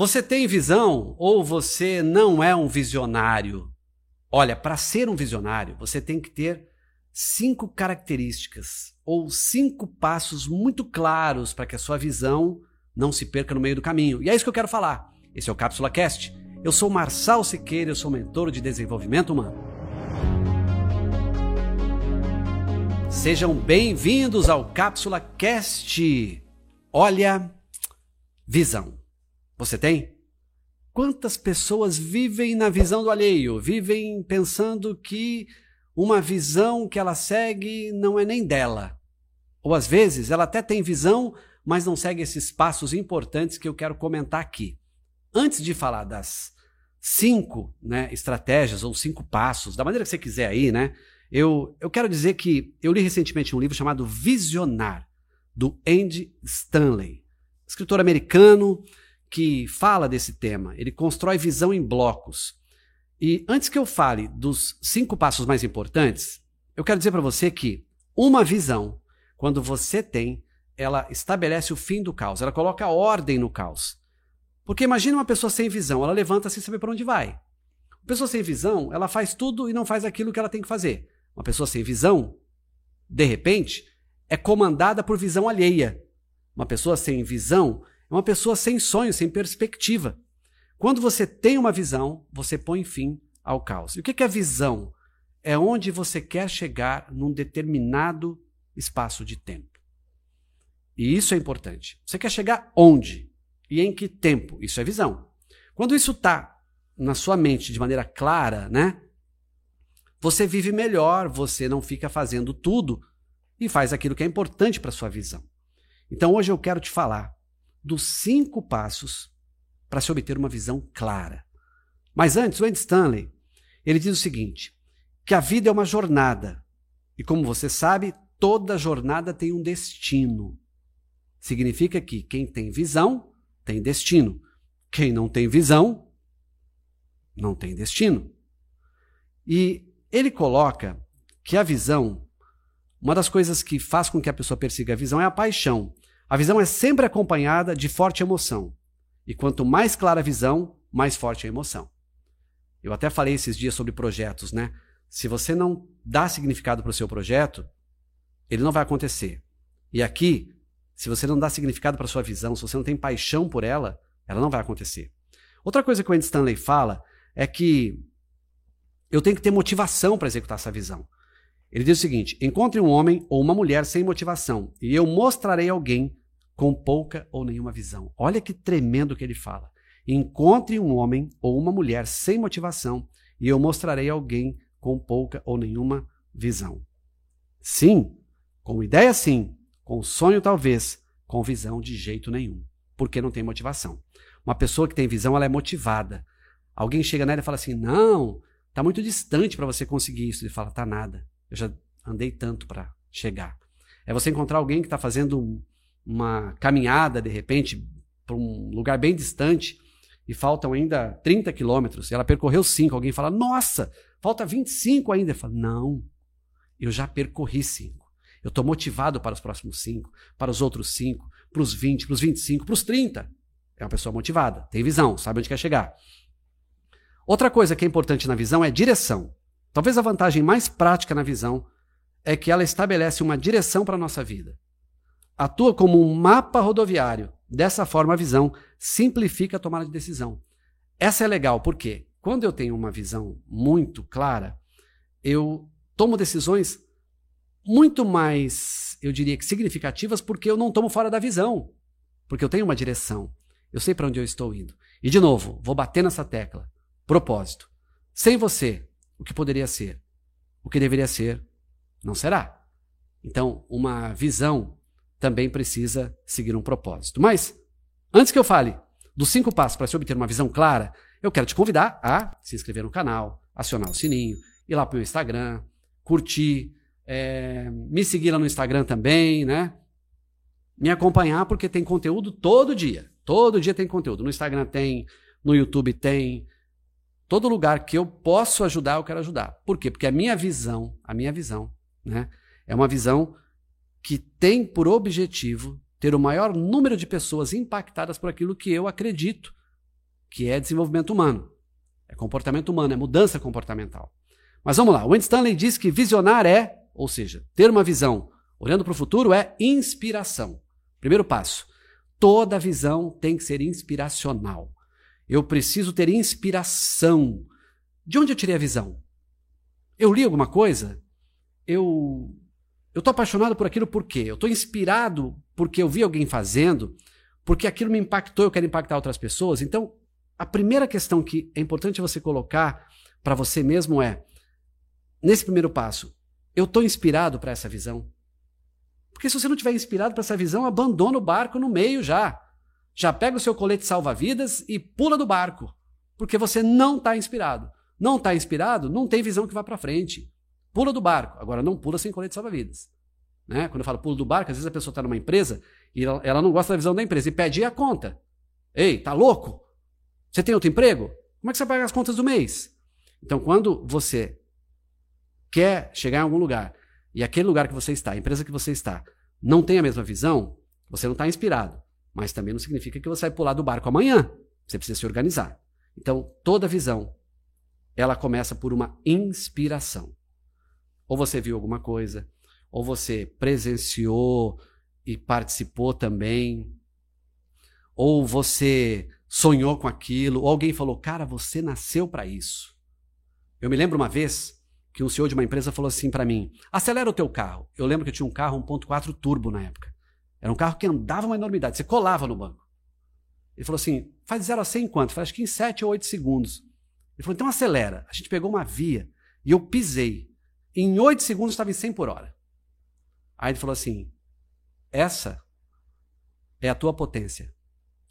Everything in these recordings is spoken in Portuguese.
Você tem visão ou você não é um visionário? Olha, para ser um visionário, você tem que ter cinco características ou cinco passos muito claros para que a sua visão não se perca no meio do caminho. E é isso que eu quero falar. Esse é o Cápsula Cast. Eu sou Marçal Siqueira, eu sou mentor de desenvolvimento humano. Sejam bem-vindos ao Cápsula Cast. Olha, visão. Você tem? Quantas pessoas vivem na visão do alheio, vivem pensando que uma visão que ela segue não é nem dela. Ou às vezes ela até tem visão, mas não segue esses passos importantes que eu quero comentar aqui. Antes de falar das cinco né, estratégias ou cinco passos, da maneira que você quiser aí, né? Eu, eu quero dizer que eu li recentemente um livro chamado Visionar, do Andy Stanley, escritor americano que fala desse tema. Ele constrói visão em blocos. E antes que eu fale dos cinco passos mais importantes, eu quero dizer para você que uma visão, quando você tem, ela estabelece o fim do caos, ela coloca ordem no caos. Porque imagine uma pessoa sem visão, ela levanta sem saber para onde vai. Uma pessoa sem visão, ela faz tudo e não faz aquilo que ela tem que fazer. Uma pessoa sem visão, de repente, é comandada por visão alheia. Uma pessoa sem visão é uma pessoa sem sonho, sem perspectiva. Quando você tem uma visão, você põe fim ao caos. E o que é visão? É onde você quer chegar num determinado espaço de tempo. E isso é importante. Você quer chegar onde? E em que tempo? Isso é visão. Quando isso está na sua mente de maneira clara, né? Você vive melhor, você não fica fazendo tudo e faz aquilo que é importante para sua visão. Então hoje eu quero te falar dos cinco passos para se obter uma visão clara. Mas antes, o Andy Stanley, ele diz o seguinte, que a vida é uma jornada. E como você sabe, toda jornada tem um destino. Significa que quem tem visão tem destino. Quem não tem visão não tem destino. E ele coloca que a visão, uma das coisas que faz com que a pessoa persiga a visão é a paixão. A visão é sempre acompanhada de forte emoção. E quanto mais clara a visão, mais forte a emoção. Eu até falei esses dias sobre projetos, né? Se você não dá significado para o seu projeto, ele não vai acontecer. E aqui, se você não dá significado para a sua visão, se você não tem paixão por ela, ela não vai acontecer. Outra coisa que o Andy Stanley fala é que eu tenho que ter motivação para executar essa visão. Ele diz o seguinte: encontre um homem ou uma mulher sem motivação, e eu mostrarei alguém com pouca ou nenhuma visão. Olha que tremendo que ele fala. Encontre um homem ou uma mulher sem motivação e eu mostrarei alguém com pouca ou nenhuma visão. Sim, com ideia sim, com sonho talvez, com visão de jeito nenhum, porque não tem motivação. Uma pessoa que tem visão, ela é motivada. Alguém chega nela e fala assim: "Não, tá muito distante para você conseguir isso". Ele fala: "Tá nada. Eu já andei tanto para chegar". É você encontrar alguém que está fazendo uma caminhada, de repente, para um lugar bem distante e faltam ainda 30 quilômetros, e ela percorreu 5, alguém fala, nossa, falta 25 ainda. Eu falo, não, eu já percorri 5. Eu estou motivado para os próximos 5, para os outros 5, para os 20, para os 25, para os 30. É uma pessoa motivada, tem visão, sabe onde quer chegar. Outra coisa que é importante na visão é direção. Talvez a vantagem mais prática na visão é que ela estabelece uma direção para a nossa vida atua como um mapa rodoviário. Dessa forma, a visão simplifica a tomada de decisão. Essa é legal, porque quando eu tenho uma visão muito clara, eu tomo decisões muito mais, eu diria que significativas, porque eu não tomo fora da visão, porque eu tenho uma direção, eu sei para onde eu estou indo. E de novo, vou bater nessa tecla. Propósito. Sem você, o que poderia ser? O que deveria ser, não será. Então, uma visão também precisa seguir um propósito. Mas, antes que eu fale dos cinco passos para se obter uma visão clara, eu quero te convidar a se inscrever no canal, acionar o sininho, ir lá para o meu Instagram, curtir, é, me seguir lá no Instagram também, né? Me acompanhar porque tem conteúdo todo dia. Todo dia tem conteúdo. No Instagram tem, no YouTube tem. Todo lugar que eu posso ajudar, eu quero ajudar. Por quê? Porque a minha visão, a minha visão, né? É uma visão que tem por objetivo ter o maior número de pessoas impactadas por aquilo que eu acredito que é desenvolvimento humano. É comportamento humano, é mudança comportamental. Mas vamos lá, o Stanley diz que visionar é, ou seja, ter uma visão olhando para o futuro é inspiração. Primeiro passo. Toda visão tem que ser inspiracional. Eu preciso ter inspiração. De onde eu tirei a visão? Eu li alguma coisa? Eu eu estou apaixonado por aquilo por quê? Eu estou inspirado porque eu vi alguém fazendo, porque aquilo me impactou, eu quero impactar outras pessoas. Então, a primeira questão que é importante você colocar para você mesmo é: nesse primeiro passo, eu estou inspirado para essa visão? Porque se você não estiver inspirado para essa visão, abandona o barco no meio já. Já pega o seu colete salva-vidas e pula do barco. Porque você não está inspirado. Não está inspirado, não tem visão que vá para frente. Pula do barco. Agora, não pula sem colete salva-vidas. Né? Quando eu falo pulo do barco, às vezes a pessoa está numa empresa e ela, ela, não gosta da visão da empresa e pede a conta. Ei, tá louco? Você tem outro emprego? Como é que você paga as contas do mês? Então, quando você quer chegar em algum lugar e aquele lugar que você está, a empresa que você está, não tem a mesma visão, você não está inspirado. Mas também não significa que você vai pular do barco amanhã. Você precisa se organizar. Então, toda visão, ela começa por uma inspiração. Ou você viu alguma coisa, ou você presenciou e participou também, ou você sonhou com aquilo, ou alguém falou, cara, você nasceu para isso. Eu me lembro uma vez que um senhor de uma empresa falou assim para mim: acelera o teu carro. Eu lembro que eu tinha um carro 1.4 turbo na época. Era um carro que andava uma enormidade, você colava no banco. Ele falou assim: faz 0 a 100 em quanto? Eu falei, acho que em 7 ou 8 segundos. Ele falou: então acelera. A gente pegou uma via e eu pisei. Em 8 segundos estava em 100 por hora. Aí ele falou assim: essa é a tua potência.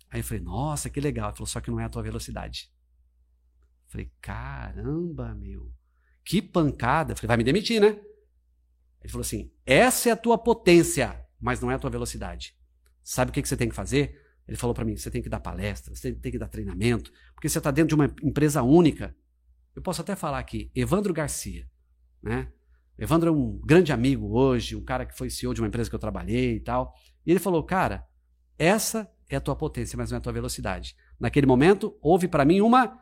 Aí eu falei: nossa, que legal. Ele falou: só que não é a tua velocidade. Eu falei: caramba, meu. Que pancada. Eu falei, vai me demitir, né? Ele falou assim: essa é a tua potência, mas não é a tua velocidade. Sabe o que, que você tem que fazer? Ele falou para mim: você tem que dar palestra, você tem que dar treinamento, porque você está dentro de uma empresa única. Eu posso até falar aqui, Evandro Garcia, né? Evandro é um grande amigo hoje, um cara que foi CEO de uma empresa que eu trabalhei e tal. E ele falou: cara, essa é a tua potência, mas não é a tua velocidade. Naquele momento, houve para mim uma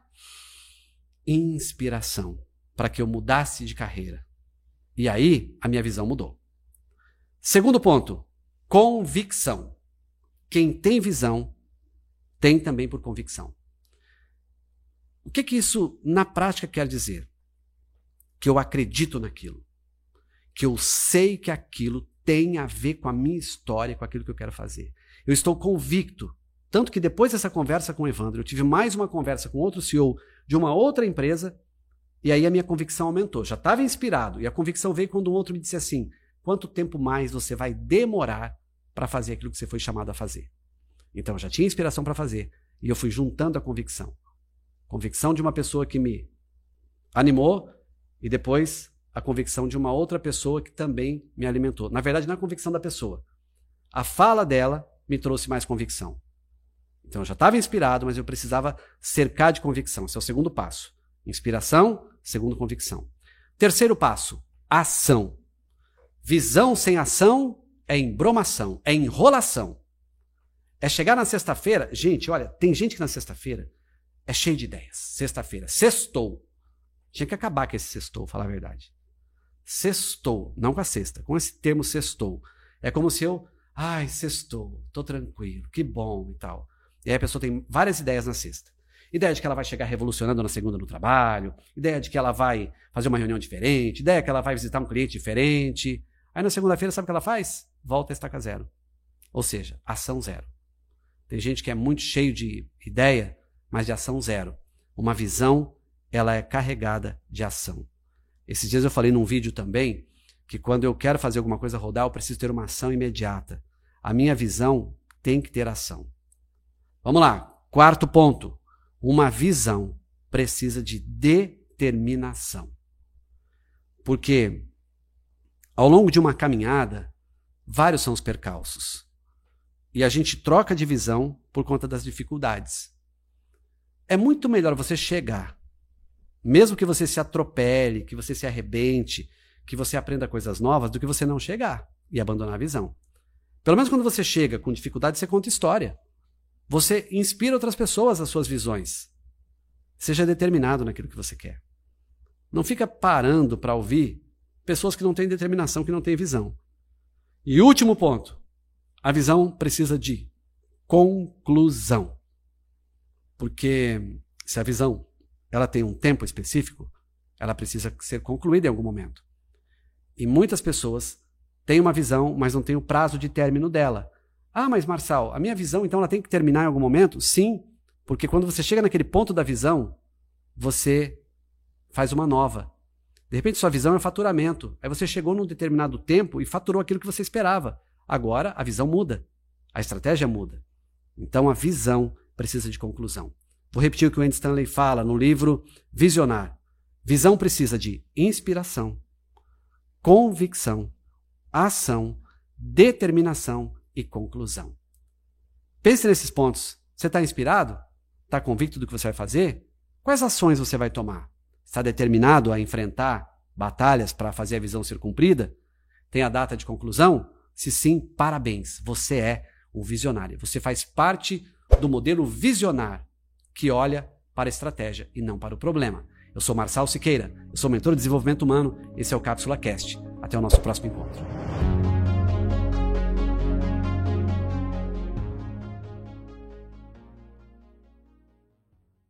inspiração para que eu mudasse de carreira. E aí a minha visão mudou. Segundo ponto, convicção. Quem tem visão tem também por convicção. O que, que isso na prática quer dizer? Que eu acredito naquilo. Que eu sei que aquilo tem a ver com a minha história, com aquilo que eu quero fazer. Eu estou convicto. Tanto que depois dessa conversa com o Evandro, eu tive mais uma conversa com outro CEO de uma outra empresa e aí a minha convicção aumentou. Já estava inspirado. E a convicção veio quando um outro me disse assim: quanto tempo mais você vai demorar para fazer aquilo que você foi chamado a fazer? Então eu já tinha inspiração para fazer. E eu fui juntando a convicção. Convicção de uma pessoa que me animou e depois a convicção de uma outra pessoa que também me alimentou. Na verdade, não é a convicção da pessoa. A fala dela me trouxe mais convicção. Então eu já estava inspirado, mas eu precisava cercar de convicção. Esse é o segundo passo. Inspiração, segundo convicção. Terceiro passo, ação. Visão sem ação é embromação, é enrolação. É chegar na sexta-feira, gente, olha, tem gente que na sexta-feira é cheio de ideias. Sexta-feira, sextou. Tinha que acabar com esse sextou, falar a verdade. Sextou, não com a sexta, com esse termo sextou. É como se eu, ai, sextou, tô tranquilo, que bom e tal. E aí a pessoa tem várias ideias na sexta. Ideia de que ela vai chegar revolucionando na segunda no trabalho, ideia de que ela vai fazer uma reunião diferente, ideia de que ela vai visitar um cliente diferente. Aí na segunda-feira, sabe o que ela faz? Volta a estaca zero. Ou seja, ação zero. Tem gente que é muito cheio de ideia, mas de ação zero. Uma visão, ela é carregada de ação. Esses dias eu falei num vídeo também que quando eu quero fazer alguma coisa rodar, eu preciso ter uma ação imediata. A minha visão tem que ter ação. Vamos lá, quarto ponto. Uma visão precisa de determinação. Porque ao longo de uma caminhada, vários são os percalços. E a gente troca de visão por conta das dificuldades. É muito melhor você chegar, mesmo que você se atropele, que você se arrebente, que você aprenda coisas novas, do que você não chegar e abandonar a visão. Pelo menos quando você chega com dificuldade, você conta história. Você inspira outras pessoas às suas visões. Seja determinado naquilo que você quer. Não fica parando para ouvir pessoas que não têm determinação, que não têm visão. E último ponto: a visão precisa de conclusão. Porque se a visão ela tem um tempo específico, ela precisa ser concluída em algum momento. E muitas pessoas têm uma visão, mas não têm o prazo de término dela. Ah, mas Marçal, a minha visão então ela tem que terminar em algum momento? Sim, porque quando você chega naquele ponto da visão, você faz uma nova. De repente sua visão é faturamento. Aí você chegou num determinado tempo e faturou aquilo que você esperava. Agora a visão muda. A estratégia muda. Então a visão precisa de conclusão. Vou repetir o que o Andy Stanley fala no livro Visionar. Visão precisa de inspiração, convicção, ação, determinação e conclusão. Pense nesses pontos. Você está inspirado? Está convicto do que você vai fazer? Quais ações você vai tomar? Está determinado a enfrentar batalhas para fazer a visão ser cumprida? Tem a data de conclusão? Se sim, parabéns. Você é um visionário. Você faz parte do modelo visionar que olha para a estratégia e não para o problema. Eu sou Marçal Siqueira, eu sou mentor de desenvolvimento humano, esse é o Cápsula Cast. Até o nosso próximo encontro.